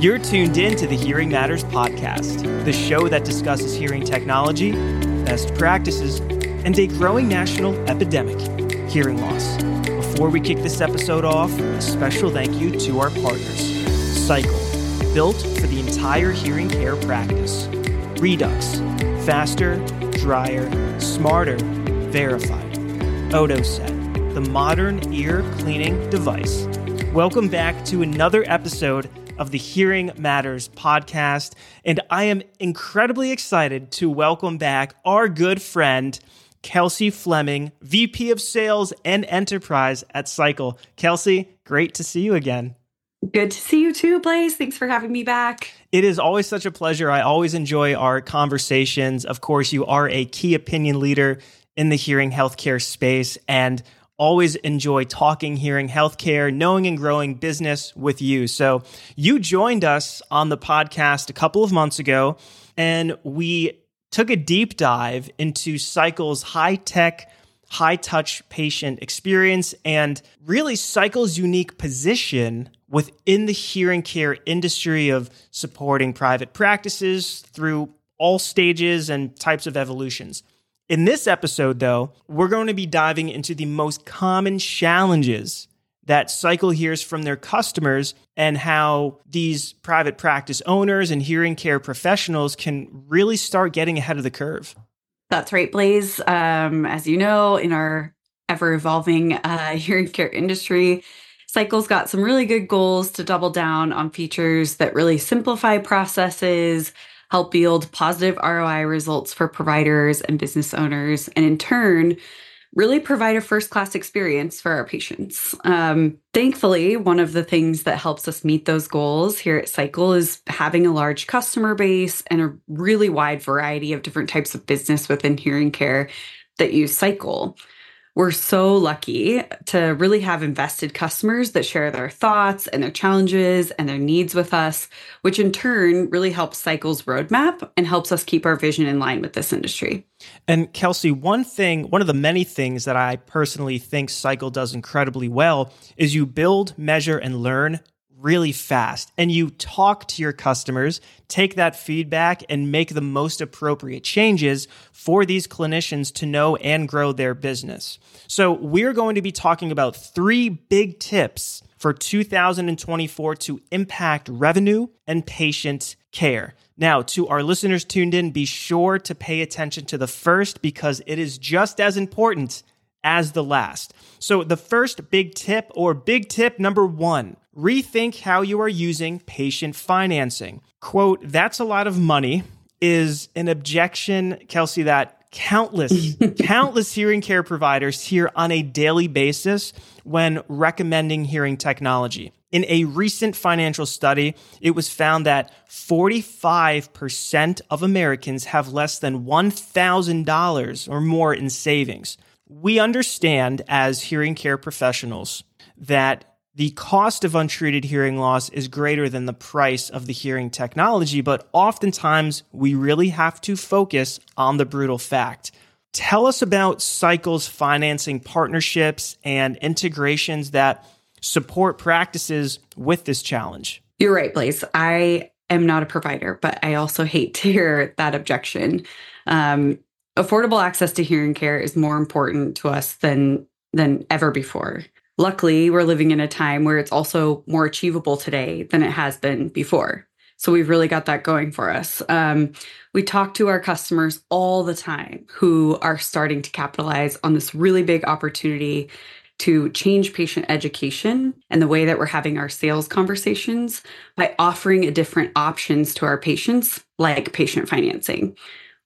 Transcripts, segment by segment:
You're tuned in to the Hearing Matters podcast, the show that discusses hearing technology, best practices, and a growing national epidemic hearing loss. Before we kick this episode off, a special thank you to our partners Sycle, built for the entire hearing care practice, Redux, faster, drier, smarter, verified, OtoSet, the modern ear cleaning device. Welcome back to another episode of the Hearing Matters podcast. And I am incredibly excited to welcome back our good friend, Kelsey Fleming, VP of Sales and Enterprise at Sycle. Kelsey, great to see you again. Good to see you too, Blaise. Thanks for having me back. It is always such a pleasure. I always enjoy our conversations. Of course, you are a key opinion leader in the hearing healthcare space. And always enjoy talking hearing healthcare, knowing and growing business with you. So you joined us on the podcast a couple of months ago, and we took a deep dive into Sycle's high tech, high touch patient experience and really Sycle's unique position within the hearing care industry of supporting private practices through all stages and types of evolutions. In this episode, though, we're going to be diving into the most common challenges that Sycle hears from their customers and how these private practice owners and hearing care professionals can really start getting ahead of the curve. That's right, Blaise. Um, as you know, in our ever evolving uh, hearing care industry, Sycle's got some really good goals to double down on features that really simplify processes, help yield positive ROI results for providers and business owners, and in turn, really provide a first class experience for our patients. Um, thankfully, one of the things that helps us meet those goals here at Sycle is having a large customer base and a really wide variety of different types of business within hearing care that use Sycle. We're so lucky to really have invested customers that share their thoughts and their challenges and their needs with us, which in turn really helps Sycle's roadmap and helps us keep our vision in line with this industry. And Kelsey, one thing, one of the many things that I personally think Sycle does incredibly well is you build, measure, and learn really fast and you talk to your customers, take that feedback and make the most appropriate changes for these clinicians to know and grow their business. So, we're going to be talking about three big tips for 2024 to impact revenue and patient care. Now, to our listeners tuned in, be sure to pay attention to the first because it is just as important as the last. So, the first big tip, or big tip number one, rethink how you are using patient financing. Quote, that's a lot of money, is an objection, Kelsey, that countless, countless hearing care providers hear on a daily basis when recommending hearing technology. In a recent financial study, it was found that 45% of Americans have less than $1,000 or more in savings. We understand as hearing care professionals that the cost of untreated hearing loss is greater than the price of the hearing technology, but oftentimes we really have to focus on the brutal fact. Tell us about Sycle's financing partnerships and integrations that support practices with this challenge. You're right, Blaise. I am not a provider, but I also hate to hear that objection. Um, affordable access to hearing care is more important to us than than ever before. Luckily, we're living in a time where it's also more achievable today than it has been before. So we've really got that going for us. Um, we talk to our customers all the time who are starting to capitalize on this really big opportunity to change patient education and the way that we're having our sales conversations by offering different options to our patients, like patient financing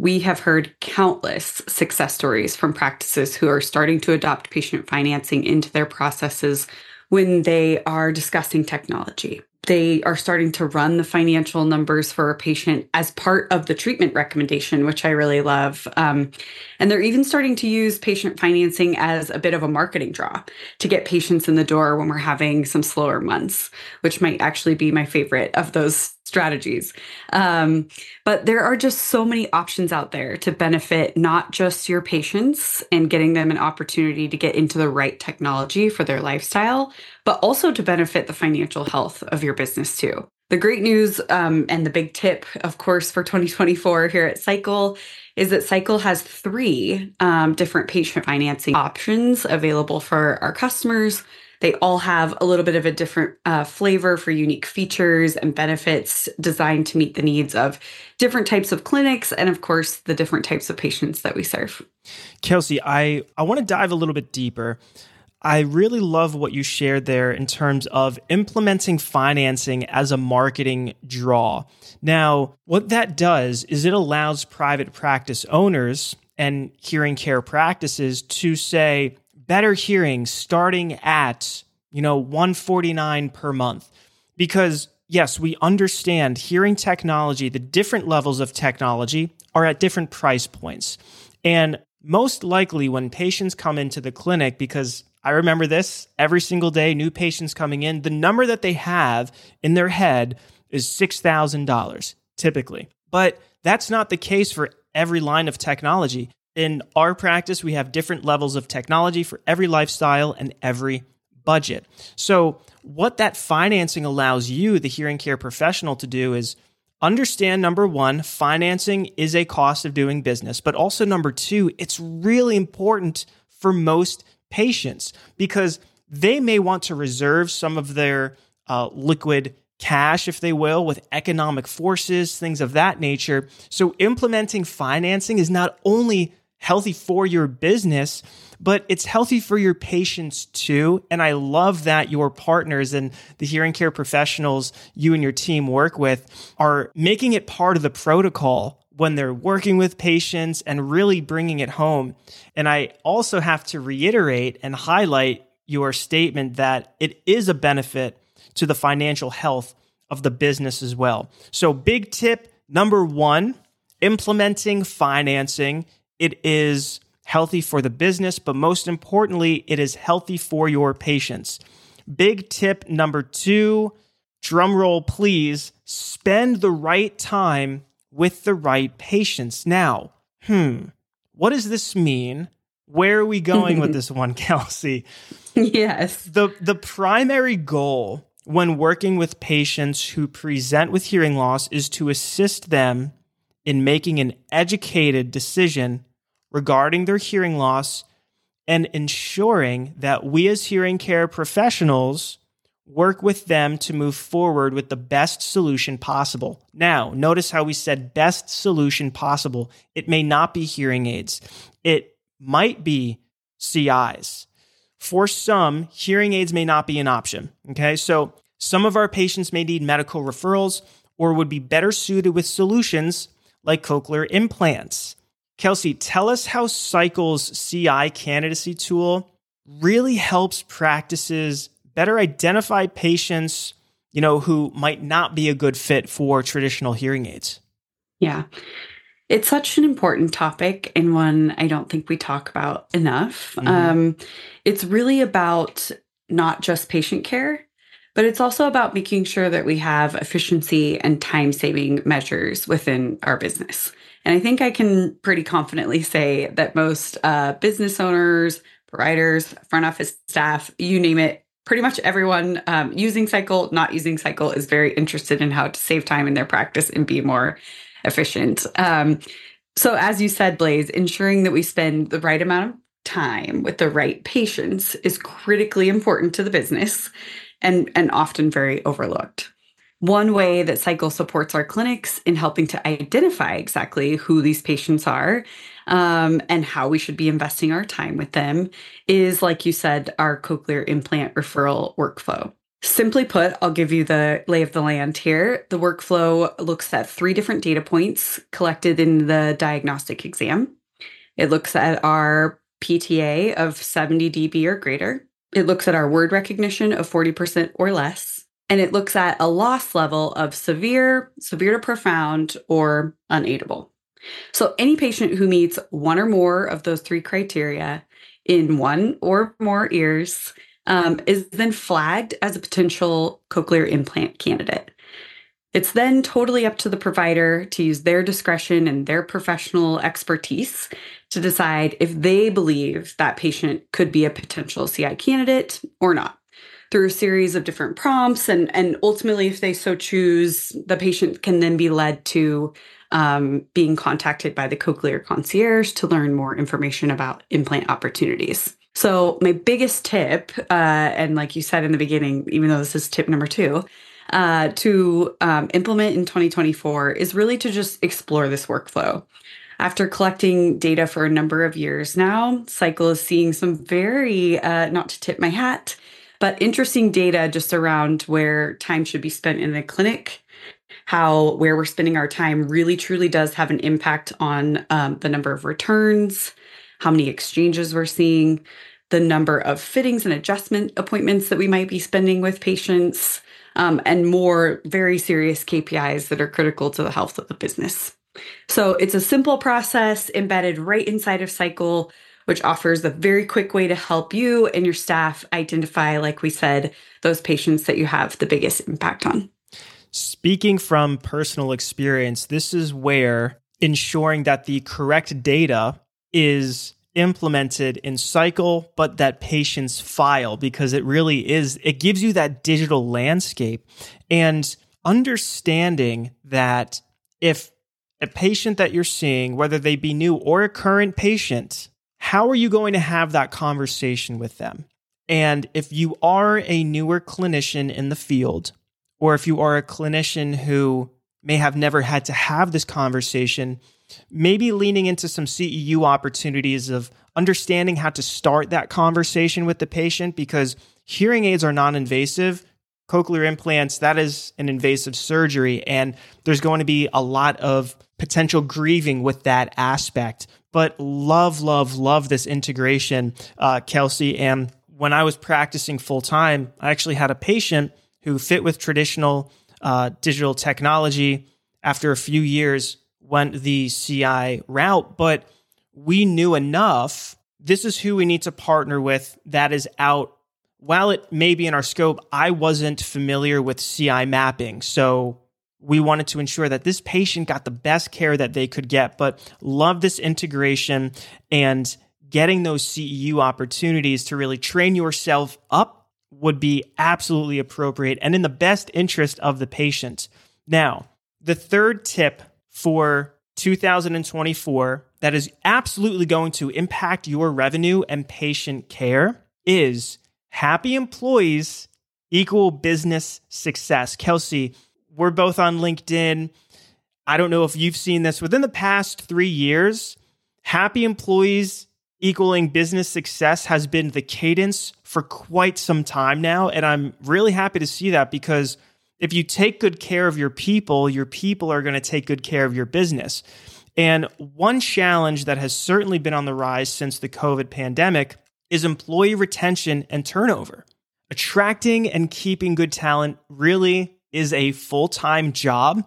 we have heard countless success stories from practices who are starting to adopt patient financing into their processes when they are discussing technology they are starting to run the financial numbers for a patient as part of the treatment recommendation, which I really love. Um, and they're even starting to use patient financing as a bit of a marketing draw to get patients in the door when we're having some slower months, which might actually be my favorite of those strategies. Um, but there are just so many options out there to benefit not just your patients and getting them an opportunity to get into the right technology for their lifestyle, but also to benefit the financial health of your business too. The great news um, and the big tip, of course, for 2024 here at Sycle is that Sycle has three um, different patient financing options available for our customers. They all have a little bit of a different uh, flavor for unique features and benefits designed to meet the needs of different types of clinics and, of course, the different types of patients that we serve. Kelsey, I, I want to dive a little bit deeper. I really love what you shared there in terms of implementing financing as a marketing draw. Now, what that does is it allows private practice owners and hearing care practices to say, better hearing starting at, you know, 149 per month. Because yes, we understand hearing technology, the different levels of technology are at different price points. And most likely when patients come into the clinic because I remember this every single day, new patients coming in, the number that they have in their head is $6,000 typically. But that's not the case for every line of technology in our practice, we have different levels of technology for every lifestyle and every budget. So, what that financing allows you, the hearing care professional, to do is understand number one, financing is a cost of doing business, but also number two, it's really important for most patients because they may want to reserve some of their uh, liquid cash, if they will, with economic forces, things of that nature. So, implementing financing is not only healthy for your business, but it's healthy for your patients too. And I love that your partners and the hearing care professionals you and your team work with are making it part of the protocol when they're working with patients and really bringing it home. And I also have to reiterate and highlight your statement that it is a benefit to the financial health of the business as well. So, big tip number one implementing financing it is healthy for the business, but most importantly, it is healthy for your patients. Big tip number two drum roll, please spend the right time with the right patients. Now, hmm, what does this mean? Where are we going with this one, Kelsey? Yes. The, the primary goal when working with patients who present with hearing loss is to assist them in making an educated decision regarding their hearing loss and ensuring that we as hearing care professionals work with them to move forward with the best solution possible. Now, notice how we said best solution possible. It may not be hearing aids, it might be CIs. For some, hearing aids may not be an option. Okay, so some of our patients may need medical referrals or would be better suited with solutions like cochlear implants. Kelsey, tell us how Sycle's CI candidacy tool really helps practices better identify patients, you know, who might not be a good fit for traditional hearing aids. Yeah. It's such an important topic and one I don't think we talk about enough. Mm-hmm. Um, it's really about not just patient care, but it's also about making sure that we have efficiency and time saving measures within our business. And I think I can pretty confidently say that most uh, business owners, providers, front office staff, you name it, pretty much everyone um, using Sycle, not using Sycle, is very interested in how to save time in their practice and be more efficient. Um, so, as you said, Blaise, ensuring that we spend the right amount of time with the right patients is critically important to the business and, and often very overlooked. One way that Sycle supports our clinics in helping to identify exactly who these patients are um, and how we should be investing our time with them is, like you said, our cochlear implant referral workflow. Simply put, I'll give you the lay of the land here. The workflow looks at three different data points collected in the diagnostic exam. It looks at our PTA of 70 dB or greater. It looks at our word recognition of 40% or less and it looks at a loss level of severe, severe to profound, or unaidable. So, any patient who meets one or more of those three criteria in one or more ears um, is then flagged as a potential cochlear implant candidate. It's then totally up to the provider to use their discretion and their professional expertise to decide if they believe that patient could be a potential CI candidate or not. Through a series of different prompts. And, and ultimately, if they so choose, the patient can then be led to um, being contacted by the cochlear concierge to learn more information about implant opportunities. So, my biggest tip, uh, and like you said in the beginning, even though this is tip number two, uh, to um, implement in 2024 is really to just explore this workflow. After collecting data for a number of years now, Sycle is seeing some very, uh, not to tip my hat, but interesting data just around where time should be spent in the clinic, how where we're spending our time really truly does have an impact on um, the number of returns, how many exchanges we're seeing, the number of fittings and adjustment appointments that we might be spending with patients, um, and more very serious KPIs that are critical to the health of the business. So it's a simple process embedded right inside of Sycle, which offers a very quick way to help you and your staff identify, like we said, those patients that you have the biggest impact on. Speaking from personal experience, this is where ensuring that the correct data is implemented in Sycle but that patient's file because it really is it gives you that digital landscape and understanding that if a patient that you're seeing whether they be new or a current patient how are you going to have that conversation with them and if you are a newer clinician in the field or if you are a clinician who may have never had to have this conversation maybe leaning into some CEU opportunities of understanding how to start that conversation with the patient because hearing aids are non invasive. Cochlear implants, that is an invasive surgery, and there's going to be a lot of potential grieving with that aspect. But love, love, love this integration, uh, Kelsey. And when I was practicing full time, I actually had a patient who fit with traditional uh, digital technology. After a few years, went the CI route, but we knew enough. This is who we need to partner with that is out. While it may be in our scope, I wasn't familiar with CI mapping. So we wanted to ensure that this patient got the best care that they could get, but love this integration and getting those CEU opportunities to really train yourself up would be absolutely appropriate and in the best interest of the patient. Now, the third tip for 2024 that is absolutely going to impact your revenue and patient care is happy employees equal business success. Kelsey, we're both on LinkedIn. I don't know if you've seen this within the past three years. Happy employees equaling business success has been the cadence for quite some time now. And I'm really happy to see that because if you take good care of your people, your people are going to take good care of your business. And one challenge that has certainly been on the rise since the COVID pandemic is employee retention and turnover. Attracting and keeping good talent really is a full time job,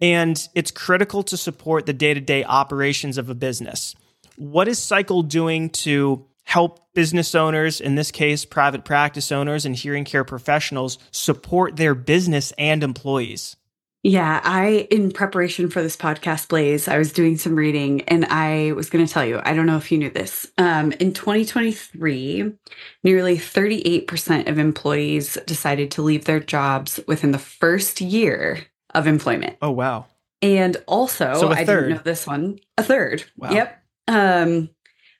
and it's critical to support the day to day operations of a business. What is Sycle doing to help business owners, in this case, private practice owners and hearing care professionals, support their business and employees? Yeah, I, in preparation for this podcast, Blaise, I was doing some reading and I was going to tell you, I don't know if you knew this. Um, in 2023, nearly 38% of employees decided to leave their jobs within the first year of employment. Oh, wow. And also, so I didn't know this one, a third. Wow. Yep. Um,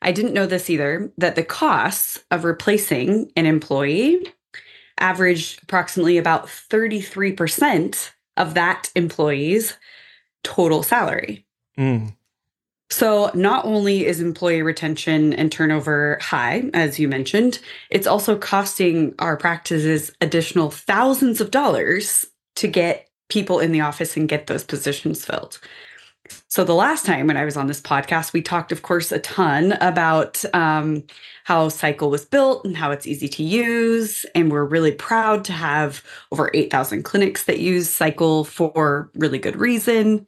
I didn't know this either that the costs of replacing an employee averaged approximately about 33% of that employee's total salary. Mm. So, not only is employee retention and turnover high, as you mentioned, it's also costing our practices additional thousands of dollars to get people in the office and get those positions filled. So, the last time when I was on this podcast, we talked, of course, a ton about um, how Sycle was built and how it's easy to use. And we're really proud to have over 8,000 clinics that use Sycle for really good reason.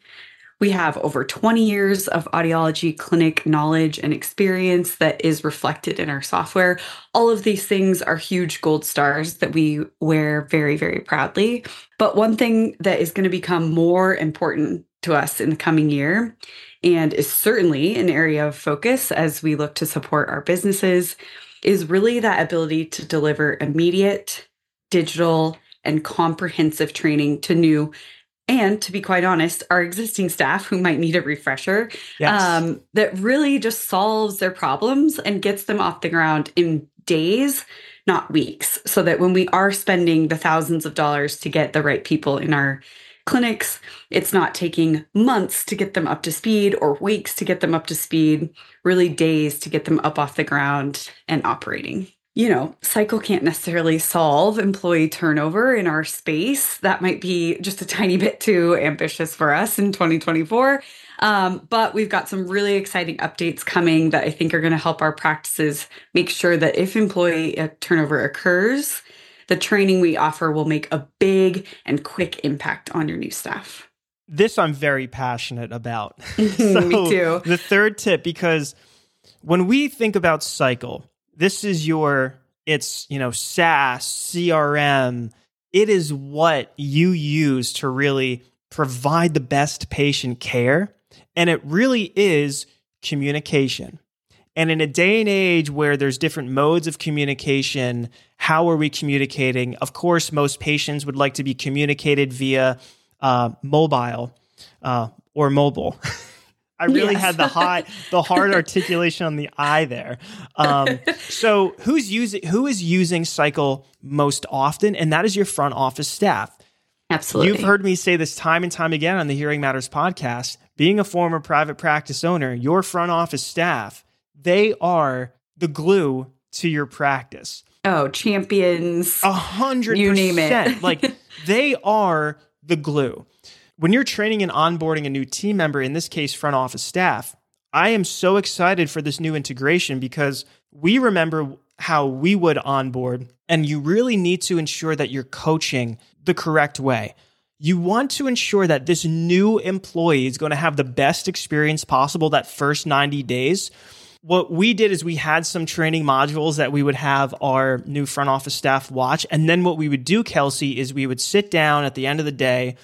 We have over 20 years of audiology clinic knowledge and experience that is reflected in our software. All of these things are huge gold stars that we wear very, very proudly. But one thing that is going to become more important to us in the coming year and is certainly an area of focus as we look to support our businesses is really that ability to deliver immediate, digital and comprehensive training to new and to be quite honest, our existing staff who might need a refresher yes. um, that really just solves their problems and gets them off the ground in days, not weeks. So that when we are spending the thousands of dollars to get the right people in our clinics, it's not taking months to get them up to speed or weeks to get them up to speed, really days to get them up off the ground and operating you know, Sycle can't necessarily solve employee turnover in our space. That might be just a tiny bit too ambitious for us in 2024. Um, but we've got some really exciting updates coming that I think are going to help our practices make sure that if employee uh, turnover occurs, the training we offer will make a big and quick impact on your new staff. This I'm very passionate about. so Me too. The third tip, because when we think about Sycle, this is your it's you know SaaS CRM. It is what you use to really provide the best patient care, and it really is communication. And in a day and age where there's different modes of communication, how are we communicating? Of course, most patients would like to be communicated via uh, mobile uh, or mobile. I really yes. had the high, the hard articulation on the I there. Um, so who's using who is using Sycle most often, and that is your front office staff. Absolutely, you've heard me say this time and time again on the Hearing Matters podcast. Being a former private practice owner, your front office staff they are the glue to your practice. Oh, champions! A hundred, you name it. like they are the glue when you're training and onboarding a new team member, in this case, front office staff, I am so excited for this new integration because we remember how we would onboard, and you really need to ensure that you're coaching the correct way. You want to ensure that this new employee is going to have the best experience possible that first 90 days. What we did is we had some training modules that we would have our new front office staff watch. And then what we would do, Kelsey, is we would sit down at the end of the day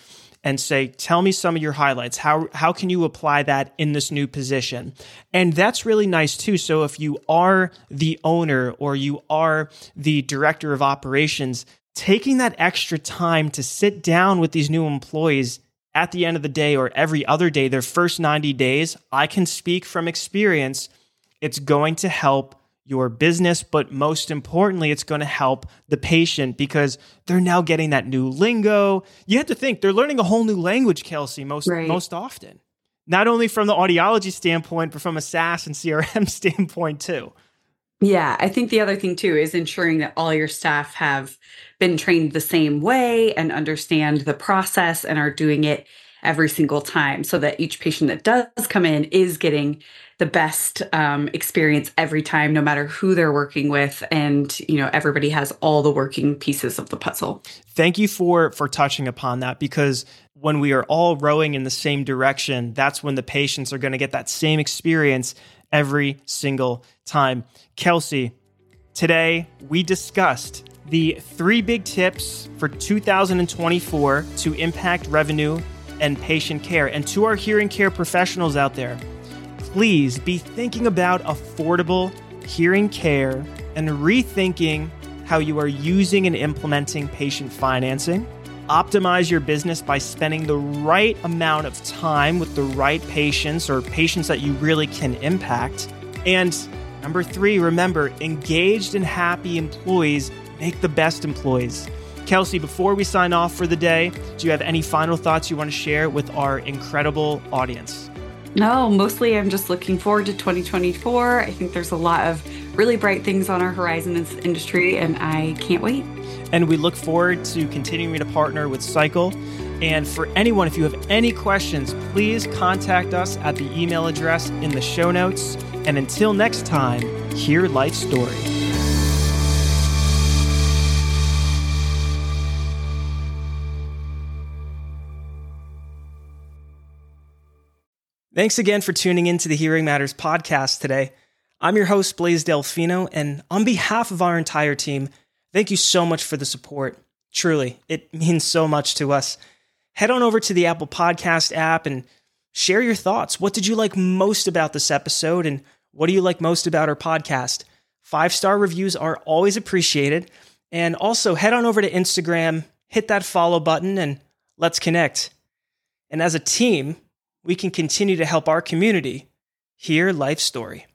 and say, tell me some of your highlights. How, how can you apply that in this new position? And that's really nice too. So if you are the owner or you are the director of operations, taking that extra time to sit down with these new employees at the end of the day or every other day, their first 90 days, I can speak from experience. It's going to help your business, but most importantly, it's going to help the patient because they're now getting that new lingo. You have to think they're learning a whole new language, Kelsey, most right. most often. Not only from the audiology standpoint, but from a SaaS and CRM standpoint too. Yeah, I think the other thing too is ensuring that all your staff have been trained the same way and understand the process and are doing it every single time so that each patient that does come in is getting the best um, experience every time no matter who they're working with and you know everybody has all the working pieces of the puzzle. Thank you for for touching upon that because when we are all rowing in the same direction that's when the patients are going to get that same experience every single time. Kelsey today we discussed the three big tips for 2024 to impact revenue and patient care and to our hearing care professionals out there please be thinking about affordable hearing care and rethinking how you are using and implementing patient financing. Optimize your business by spending the right amount of time with the right patients or patients that you really can impact. And number three, remember engaged and happy employees make the best employees. Kelsey, before we sign off for the day, do you have any final thoughts you want to share with our incredible audience? No, mostly I'm just looking forward to 2024. I think there's a lot of really bright things on our horizon in this industry, and I can't wait. And we look forward to continuing to partner with Sycle. And for anyone, if you have any questions, please contact us at the email address in the show notes. And until next time, hear Life Story. Thanks again for tuning in to the Hearing Matters podcast today. I'm your host, Blaise Delfino, and on behalf of our entire team, thank you so much for the support. Truly, it means so much to us. Head on over to the Apple Podcast app and share your thoughts. What did you like most about this episode, and what do you like most about our podcast? Five star reviews are always appreciated. And also head on over to Instagram, hit that follow button, and let's connect. And as a team, we can continue to help our community hear life story.